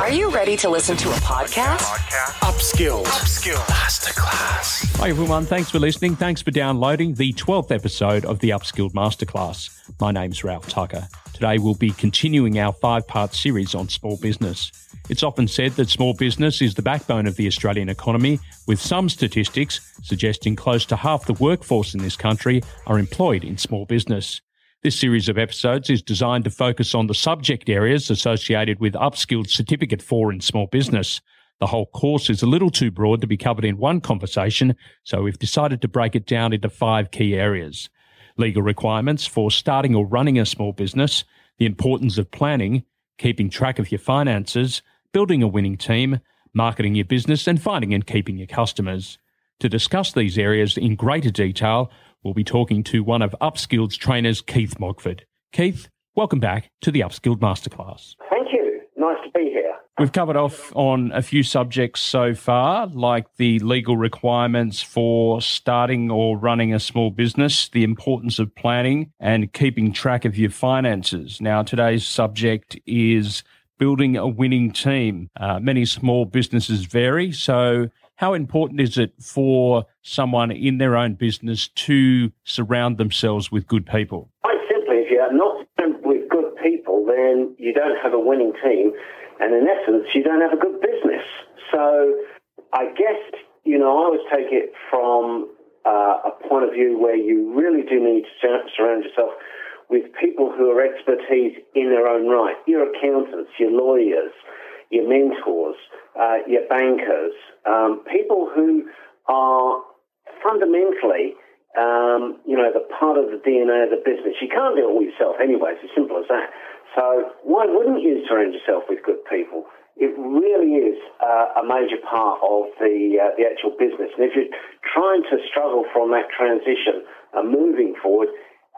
Are you ready to listen to a podcast? Upskill. Upskill. Masterclass. Hi, everyone. Thanks for listening. Thanks for downloading the 12th episode of the Upskilled Masterclass. My name's Ralph Tucker. Today, we'll be continuing our five part series on small business. It's often said that small business is the backbone of the Australian economy, with some statistics suggesting close to half the workforce in this country are employed in small business. This series of episodes is designed to focus on the subject areas associated with upskilled certificate four in small business. The whole course is a little too broad to be covered in one conversation, so we've decided to break it down into five key areas. Legal requirements for starting or running a small business, the importance of planning, keeping track of your finances, building a winning team, marketing your business, and finding and keeping your customers. To discuss these areas in greater detail, we'll be talking to one of Upskilled's trainers, Keith Mogford. Keith, welcome back to the Upskilled Masterclass. Thank you. Nice to be here. We've covered off on a few subjects so far, like the legal requirements for starting or running a small business, the importance of planning, and keeping track of your finances. Now, today's subject is building a winning team. Uh, many small businesses vary, so how important is it for someone in their own business to surround themselves with good people? Quite simply, if you're not with good people, then you don't have a winning team, and in essence, you don't have a good business. So I guess, you know, I always take it from uh, a point of view where you really do need to surround yourself with people who are expertise in their own right. Your accountants, your lawyers, your mentors, uh, your bankers, um, people who are fundamentally, um, you know, the part of the DNA of the business. You can't do it all yourself anyway. It's as simple as that. So why wouldn't you surround yourself with good people? It really is uh, a major part of the uh, the actual business. And if you're trying to struggle from that transition and moving forward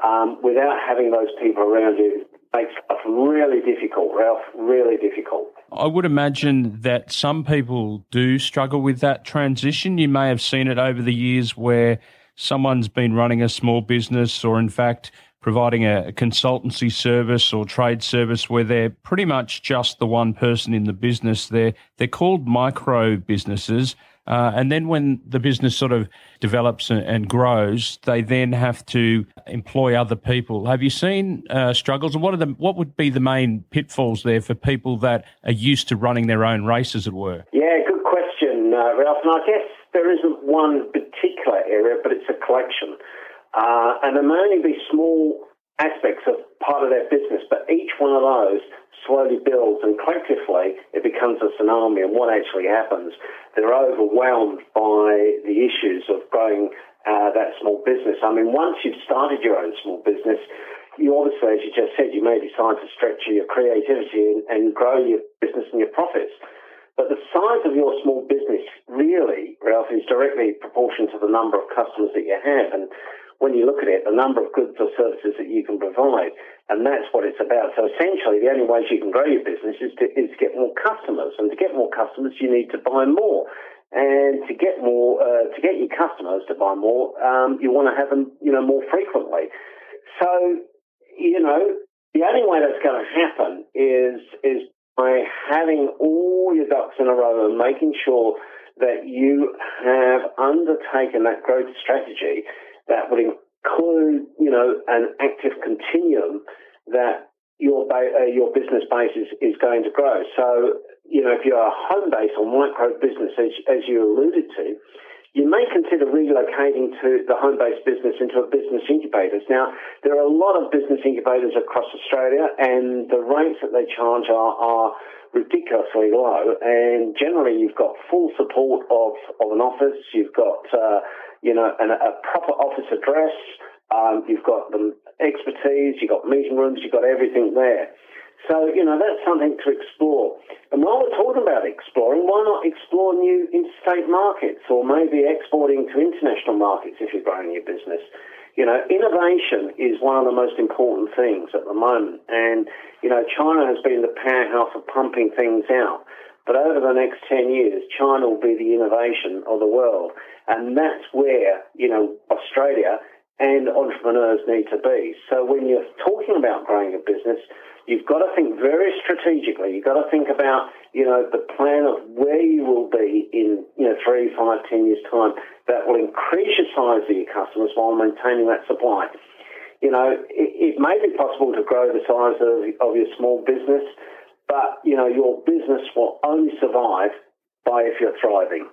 um, without having those people around you, makes stuff really difficult, Ralph, really difficult. I would imagine that some people do struggle with that transition. You may have seen it over the years where someone's been running a small business or, in fact, providing a consultancy service or trade service where they're pretty much just the one person in the business. They're, they're called micro businesses uh, and then when the business sort of develops and, and, grows, they then have to employ other people. Have you seen uh, struggles, and what are the what would be the main pitfalls there for people that are used to running their own race, as it were? Yeah, good question, uh, Ralph. And I guess there isn't one particular area, but it's a collection, uh, and there may only be small aspects of part of their business, but each one of those slowly builds and collectively it becomes a tsunami. And what actually happens, they're overwhelmed by the issues of growing uh, that small business. I mean, once you've started your own small business, you obviously, as you just said, you may decide to stretch your creativity and, and grow your business and your profits. But the size of your small business really, Ralph, is directly proportional to the number of customers that you have. And when you look at it, the number of goods or services that you can provide. And that's what it's about. So essentially, the only ways you can grow your business is to, is to get more customers. And to get more customers, you need to buy more. And to get more, uh, to get your customers to buy more, um, you want to have them, you know, more frequently. So, you know, the only way that's going to happen is is by having all your ducks in a row and making sure that you have undertaken that growth strategy that would include, you know, an active continuum that your uh, your business base is, is going to grow. So, you know, if you're a home base or micro business, as, as you alluded to, you may consider relocating to the home based business into a business incubators. Now, there are a lot of business incubators across Australia, and the rates that they charge are, are ridiculously low. And generally, you've got full support of, of an office, you've got uh, you know, an, a proper office address. Um, you've got the expertise, you've got meeting rooms, you've got everything there. So, you know, that's something to explore. And while we're talking about exploring, why not explore new interstate markets or maybe exporting to international markets if you're growing your business? You know, innovation is one of the most important things at the moment. And, you know, China has been the powerhouse of pumping things out. But over the next 10 years, China will be the innovation of the world. And that's where, you know, Australia and entrepreneurs need to be. So when you're talking about growing a business, you've got to think very strategically. You've got to think about you know, the plan of where you will be in, you know, three, five, ten years' time that will increase your size of your customers while maintaining that supply. You know, it, it may be possible to grow the size of, of your small business, but, you know, your business will only survive by if you're thriving.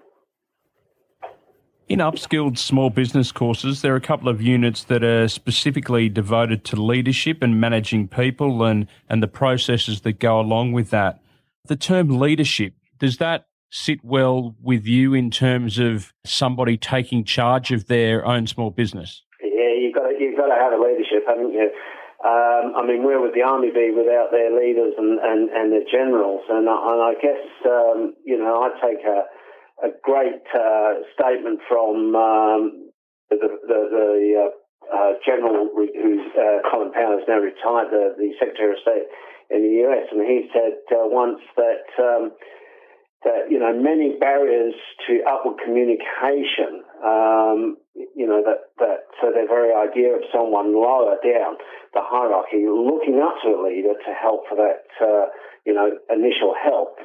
In upskilled small business courses, there are a couple of units that are specifically devoted to leadership and managing people and, and the processes that go along with that. The term leadership, does that sit well with you in terms of somebody taking charge of their own small business? Yeah, you've got to, you've got to have a leadership, haven't you? Um, I mean, where would the army be without their leaders and, and, and their generals? And, and I guess, um, you know, I take a, a great uh, statement from um, the, the, the uh, uh, general who's uh, Colin Powell is now retired, the, the Secretary of State in the US, and he said uh, once that um, that you know many barriers to upward communication. Um, you know that that so the very idea of someone lower down the hierarchy looking up to a leader to help for that uh, you know initial help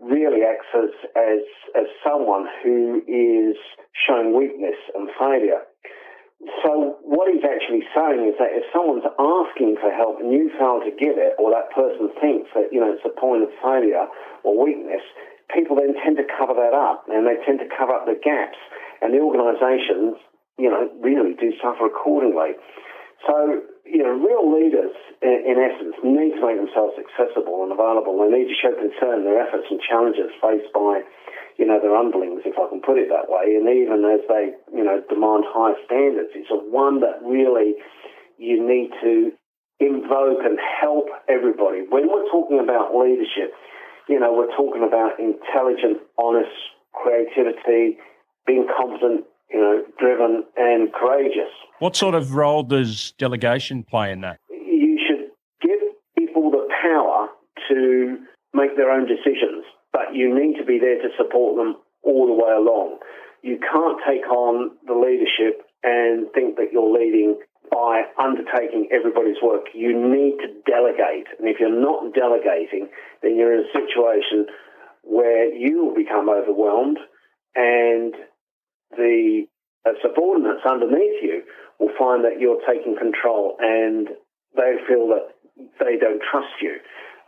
really acts as, as, as someone who is showing weakness and failure. So what he's actually saying is that if someone's asking for help and you fail to give it, or that person thinks that you know it's a point of failure or weakness, people then tend to cover that up and they tend to cover up the gaps, and the organisations, you know, really do suffer accordingly. So you know, real leaders, in, essence, need to make themselves accessible and available. They need to show concern their efforts and challenges faced by, you know, their underlings, if I can put it that way. And even as they, you know, demand high standards, it's a one that really you need to invoke and help everybody. When we're talking about leadership, you know, we're talking about intelligent, honest creativity, being confident, you know, driven and courageous. What sort of role does delegation play in that? You should give people the power to make their own decisions, but you need to be there to support them all the way along. You can't take on the leadership and think that you're leading by undertaking everybody's work. You need to delegate. And if you're not delegating, then you're in a situation where you will become overwhelmed and the uh, subordinates underneath you will find that you're taking control and they feel that they don't trust you.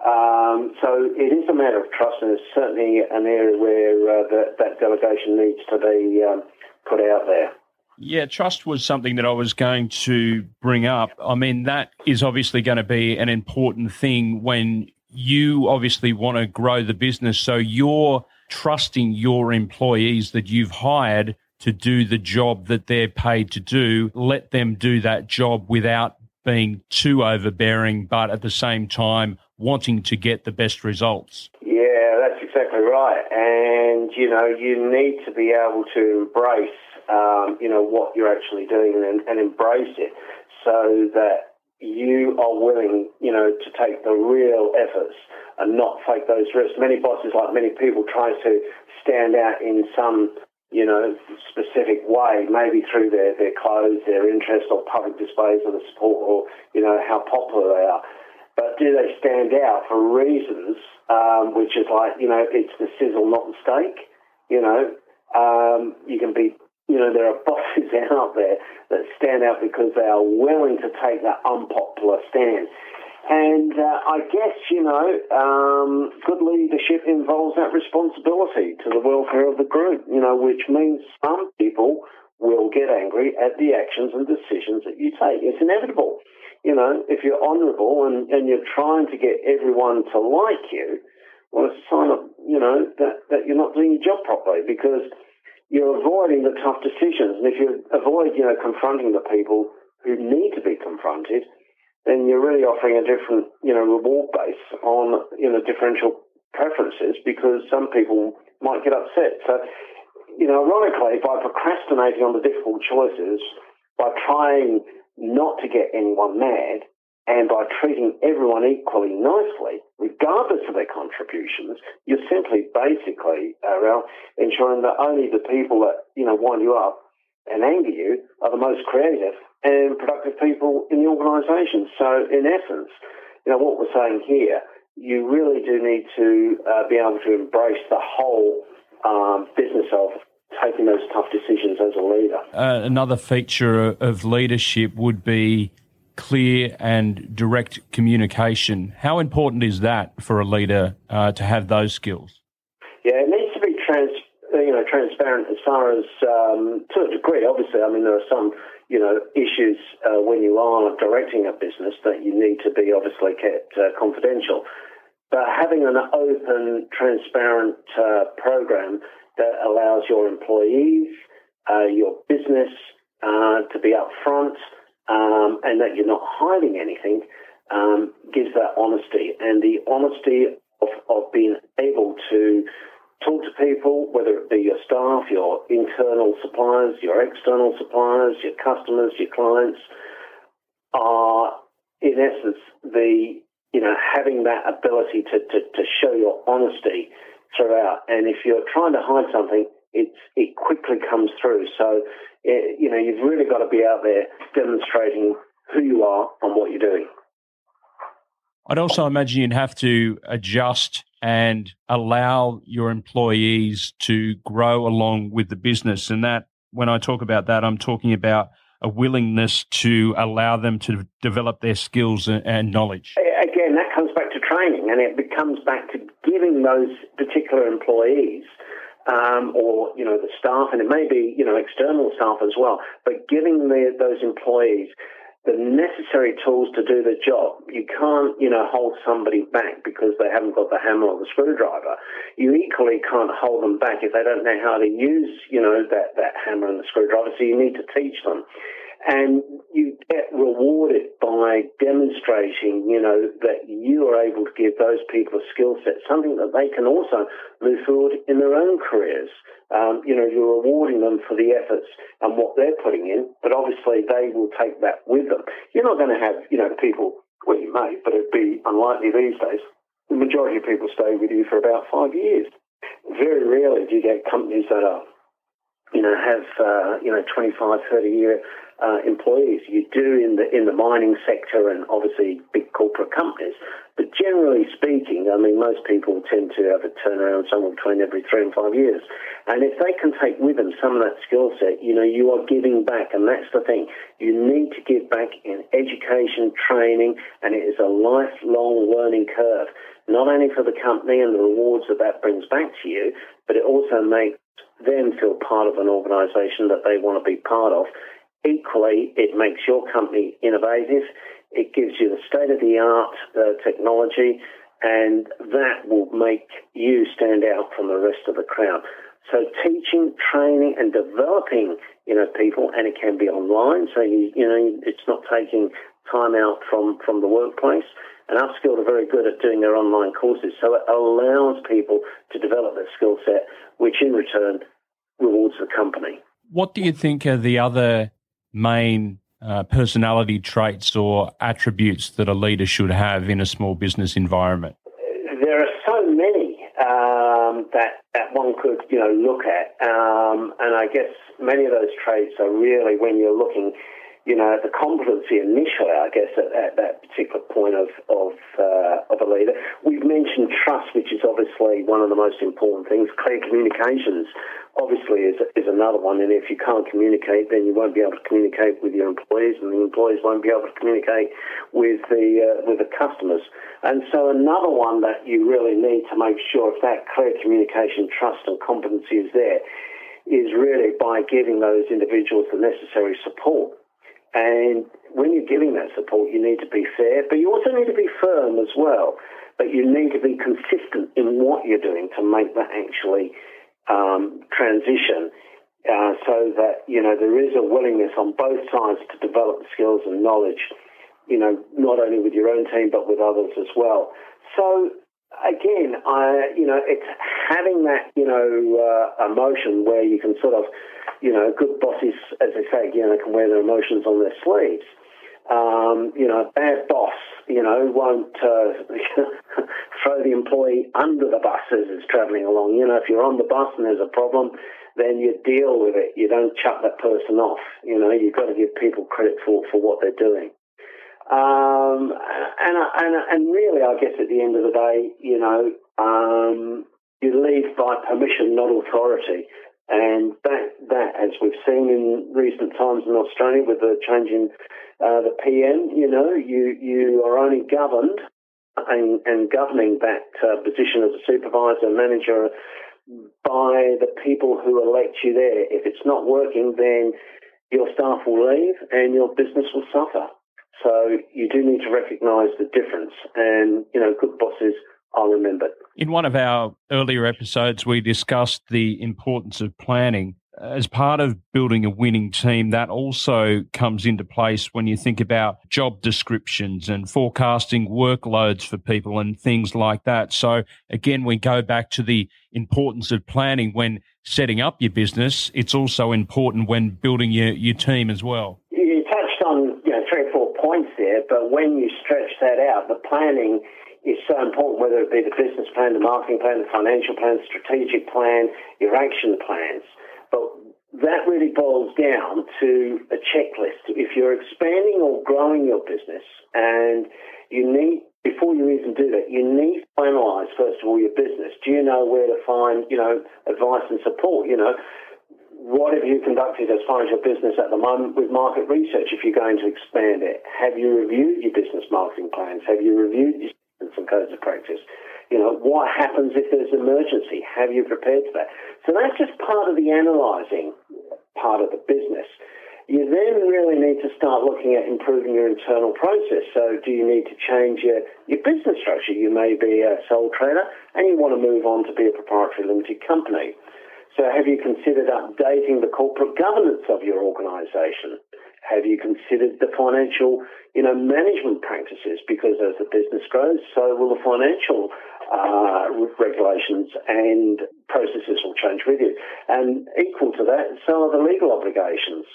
Um, so it is a matter of trust, and it's certainly an area where uh, that, that delegation needs to be um, put out there. Yeah, trust was something that I was going to bring up. I mean, that is obviously going to be an important thing when you obviously want to grow the business. So you're trusting your employees that you've hired to do the job that they're paid to do, let them do that job without being too overbearing, but at the same time wanting to get the best results. Yeah, that's exactly right. And, you know, you need to be able to embrace, um, you know, what you're actually doing and, and embrace it so that you are willing, you know, to take the real efforts and not fake those risks. Many bosses, like many people, try to stand out in some you know, specific way, maybe through their, their clothes, their interest, or public displays of the support, or, you know, how popular they are. But do they stand out for reasons, um, which is like, you know, it's the sizzle, not the steak? You know, um, you can be, you know, there are bosses out there that stand out because they are willing to take that unpopular stand. And uh, I guess, you know, um, good leadership involves that responsibility to the welfare of the group, you know, which means some people will get angry at the actions and decisions that you take. It's inevitable. You know, if you're honourable and, and you're trying to get everyone to like you, well, it's a sign of, you know, that, that you're not doing your job properly because you're avoiding the tough decisions. And if you avoid, you know, confronting the people who need to be confronted, you're really offering a different, you know, reward base on, you know, differential preferences because some people might get upset. So, you know, ironically, by procrastinating on the difficult choices, by trying not to get anyone mad, and by treating everyone equally nicely, regardless of their contributions, you're simply basically, uh, Ralph, ensuring that only the people that, you know, wind you up and anger you are the most creative and productive people in the organisation. So, in essence, you know, what we're saying here, you really do need to uh, be able to embrace the whole um, business of taking those tough decisions as a leader. Uh, another feature of leadership would be clear and direct communication. How important is that for a leader uh, to have those skills? Yeah, it needs to be trans, you know, transparent as far as um, to a degree. Obviously, I mean there are some you know issues uh, when you are directing a business that you need to be obviously kept uh, confidential. But having an open, transparent uh, program that allows your employees, uh, your business uh, to be upfront um, and that you're not hiding anything um, gives that honesty and the honesty of, of being able to talk to people, whether it be your staff, your internal suppliers, your external suppliers, your customers, your clients, are in essence the you know having that ability to, to, to show your honesty throughout. And if you're trying to hide something, it's it quickly comes through. So it, you know you've really got to be out there demonstrating who you are and what you're doing. I'd also imagine you'd have to adjust and allow your employees to grow along with the business. And that, when I talk about that, I'm talking about a willingness to allow them to develop their skills and knowledge. Again, that comes back to training and it comes back to giving those particular employees um, or you know the staff, and it may be you know external staff as well. But giving the, those employees the necessary tools to do the job. You can't, you know, hold somebody back because they haven't got the hammer or the screwdriver. You equally can't hold them back if they don't know how to use, you know, that, that hammer and the screwdriver. So you need to teach them and you get rewarded by demonstrating, you know, that you are able to give those people a skill set, something that they can also move forward in their own careers. Um, you know, you're rewarding them for the efforts and what they're putting in, but obviously they will take that with them. You're not going to have, you know, people, well, you may, but it'd be unlikely these days. The majority of people stay with you for about five years. Very rarely do you get companies that are you know, have, uh, you know, 25, 30 year uh, employees. You do in the in the mining sector and obviously big corporate companies. But generally speaking, I mean, most people tend to have a turnaround somewhere between every three and five years. And if they can take with them some of that skill set, you know, you are giving back. And that's the thing. You need to give back in education, training, and it is a lifelong learning curve, not only for the company and the rewards that that brings back to you, but it also makes them feel part of an organisation that they want to be part of Equally, it makes your company innovative. It gives you the state of the art uh, technology, and that will make you stand out from the rest of the crowd. So teaching, training, and developing, you know, people, and it can be online. So you, you know, it's not taking time out from from the workplace. And Upskilled are very good at doing their online courses, so it allows people to develop their skill set, which in return rewards the company. What do you think are the other main uh, personality traits or attributes that a leader should have in a small business environment? There are so many um, that that one could you know look at, um, and I guess many of those traits are really when you're looking you know, the competency initially, I guess, at, at that particular point of of, uh, of a leader. We've mentioned trust, which is obviously one of the most important things. Clear communications, obviously, is is another one. And if you can't communicate, then you won't be able to communicate with your employees, and the employees won't be able to communicate with the uh, with the customers. And so, another one that you really need to make sure if that clear communication, trust, and competency is there, is really by giving those individuals the necessary support and when you're giving that support, you need to be fair, but you also need to be firm as well. But you need to be consistent in what you're doing to make that actually um, transition uh, so that, you know, there is a willingness on both sides to develop skills and knowledge, you know, not only with your own team, but with others as well. So again, I, you know, it's having that, you know, uh, emotion where you can sort of, you know, good bosses, as they say, you know, can wear their emotions on their sleeves. Um, you know, a bad boss, you know, won't uh, throw the employee under the bus as it's travelling along. You know, if you're on the bus and there's a problem, then you deal with it. You don't chuck that person off. You know, you've got to give people credit for, for what they're doing. Um, and, and, and really, I guess at the end of the day, you know, um, you lead by permission, not authority. And that, that, as we've seen in recent times in Australia with the change in uh, the PM, you know, you, you are only governed and, and governing that uh, position as a supervisor, manager, by the people who elect you there. If it's not working, then your staff will leave and your business will suffer. So you do need to recognise the difference. And, you know, good bosses In one of our earlier episodes, we discussed the importance of planning. As part of building a winning team, that also comes into place when you think about job descriptions and forecasting workloads for people and things like that. So, again, we go back to the importance of planning when setting up your business. It's also important when building your, your team as well. You touched on three or four points there, but when you stretch that out, the planning is so important, whether it be the business plan, the marketing plan, the financial plan, the strategic plan, your action plans. But that really boils down to a checklist. If you're expanding or growing your business and you need, before you even do that, you need to analyze, first of all, your business. Do you know where to find, you know, advice and support? You know, what have you conducted as far as your business at the moment with market research if you're going to expand it? Have you reviewed your business marketing plans? Have you reviewed your and codes of practice. You know, what happens if there's an emergency? Have you prepared for that? So that's just part of the analysing part of the business. You then really need to start looking at improving your internal process. So do you need to change your, your business structure? You may be a sole trader and you want to move on to be a proprietary limited company. So have you considered updating the corporate governance of your organisation? Have you considered the financial, you know, management practices? Because as the business grows, so will the financial uh, regulations and processes will change with you. And equal to that, so are the legal obligations.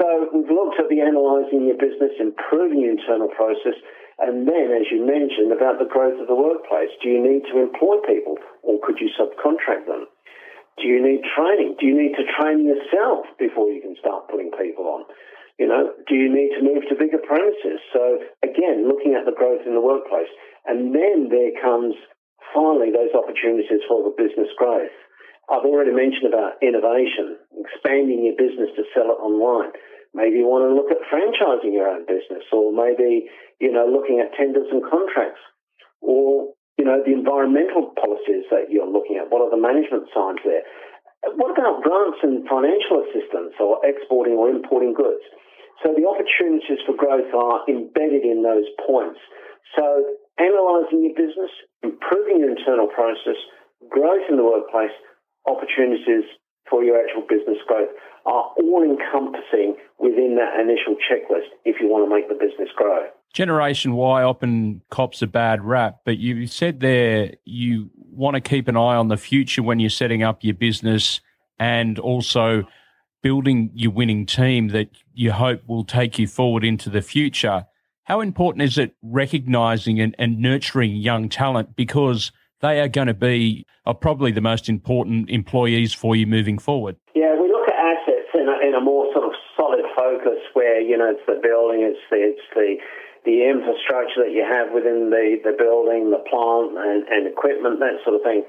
So we've looked at the analysing your business, improving your internal process, and then, as you mentioned, about the growth of the workplace. Do you need to employ people or could you subcontract them? Do you need training? Do you need to train yourself before you can start putting people on? You know, do you need to move to bigger premises? So again, looking at the growth in the workplace. And then there comes finally those opportunities for the business growth. I've already mentioned about innovation, expanding your business to sell it online. Maybe you want to look at franchising your own business or maybe, you know, looking at tenders and contracts or, you know, the environmental policies that you're looking at. What are the management signs there? What about grants and financial assistance or exporting or importing goods? So the opportunities for growth are embedded in those points. So analysing your business, improving your internal process, growth in the workplace, opportunities for your actual business growth are all encompassing within that initial checklist if you want to make the business grow. Generation Y often cops a bad rap, but you said there you want to keep an eye on the future when you're setting up your business and also building your winning team that you hope will take you forward into the future. How important is it recognizing and, and nurturing young talent because they are going to be are probably the most important employees for you moving forward? Yeah, we look at assets in a, in a more sort of solid focus where, you know, it's the building, it's the, it's the the infrastructure that you have within the, the building, the plant and, and equipment, that sort of thing.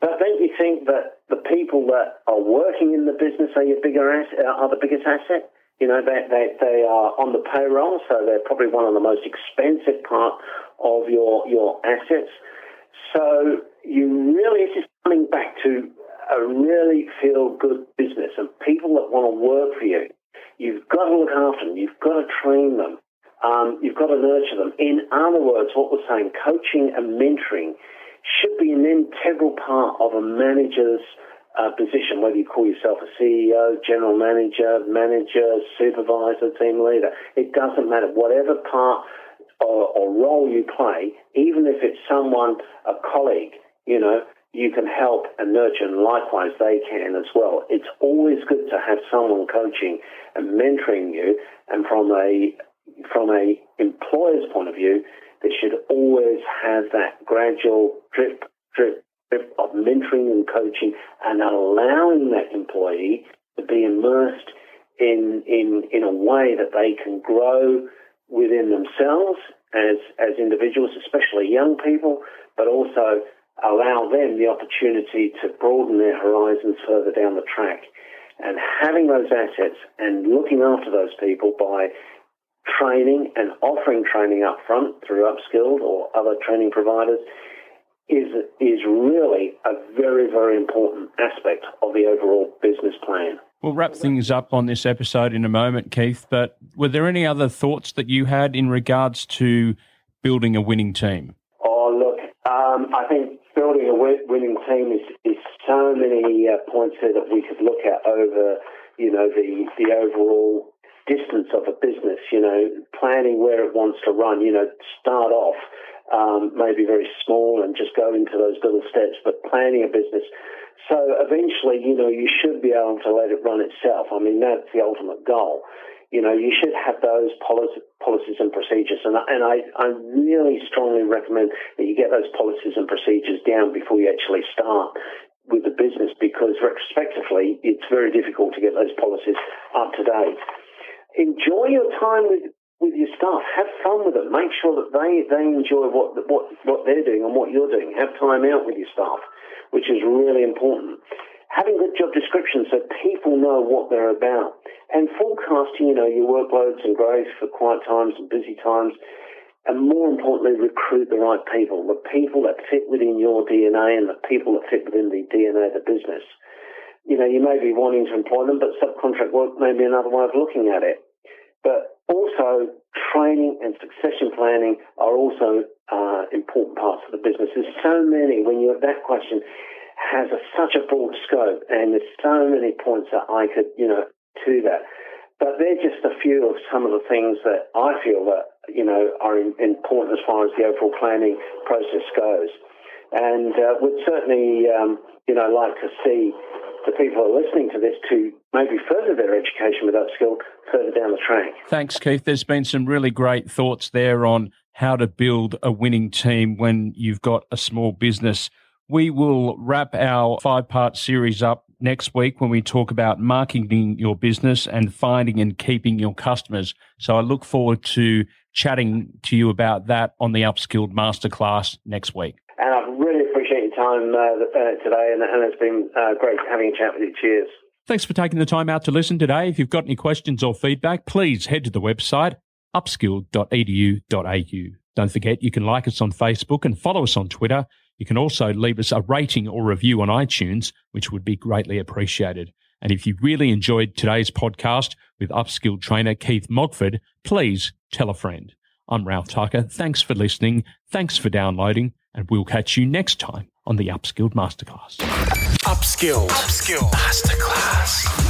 But don't you think that the people that are working in the business are your bigger asset, uh, are the biggest asset? You know, they, they, they are on the payroll, so they're probably one of the most expensive part of your, your assets. So you really, it's just coming back to a really feel good business and people that want to work for you. You've got to look after them. You've got to train them. Um, you've got to nurture them. In other words, what we're saying, coaching and mentoring should be an integral part of a manager's uh, position, whether you call yourself a CEO, general manager, manager, supervisor, team leader. It doesn't matter. Whatever part or, or role you play, even if it's someone, a colleague, you know, you can help and nurture, and likewise they can as well. It's always good to have someone coaching and mentoring you, and from a from a employer's point of view, they should always have that gradual drip, drip, drip of mentoring and coaching and allowing that employee to be immersed in, in, in a way that they can grow within themselves as, as individuals, especially young people, but also allow them the opportunity to broaden their horizons further down the track. And having those assets and looking after those people by training and offering training up front through Upskilled or other training providers is is really a very very important aspect of the overall business plan. We'll wrap things up on this episode in a moment, Keith. But were there any other thoughts that you had in regards to building a winning team? Oh, look, um, I think building a winning team is, is so many uh, points there that we could look at over, you know, the the overall distance of a business. You know, planning where it wants to run. You know, start off um, maybe very small and just go into those little steps, but planning a business. So eventually, you know, you should be able to let it run itself. I mean, that's the ultimate goal. You know, you should have those policy, policies and procedures. And, and I, I really strongly recommend that you get those policies and procedures down before you actually start with the business because retrospectively, it's very difficult to get those policies up to date. Enjoy your time with with your staff. Have fun with them. Make sure that they, they enjoy what, what, what they're doing and what you're doing. Have time out with your staff, which is really important. Having good job descriptions so people know what they're about. And forecasting, you know, your workloads and growth for quiet times and busy times. And more importantly, recruit the right people, the people that fit within your DNA and the people that fit within the DNA of the business. You know, you may be wanting to employ them, but subcontract work may be another way of looking at it. But also, training and succession planning are also uh, important parts of the business. There's so many, when you have that question, has a, such a broad scope, and there's so many points that I could, you know, to that. But they're just a few of some of the things that I feel that, you know, are important as far as the overall planning process goes. And uh, would certainly, um, you know, like to see the people who are listening to this to maybe further their education with upskill further down the track. Thanks, Keith. There's been some really great thoughts there on how to build a winning team when you've got a small business. We will wrap our five part series up next week when we talk about marketing your business and finding and keeping your customers. So I look forward to chatting to you about that on the Upskilled Masterclass next week. And I really appreciate your time uh, uh, today, and, and, it's been uh, great having a chat with you. Cheers. Thanks for taking the time out to listen today. If you've got any questions or feedback, please head to the website upskilled.edu.au. Don't forget you can like us on Facebook and follow us on Twitter. You can also leave us a rating or review on iTunes, which would be greatly appreciated. And if you really enjoyed today's podcast with upskilled trainer Keith Mogford, please tell a friend. I'm Ralph Tucker. Thanks for listening. Thanks for downloading, and we'll catch you next time on the Upskilled Masterclass. Upskilled. Upskilled. Masterclass.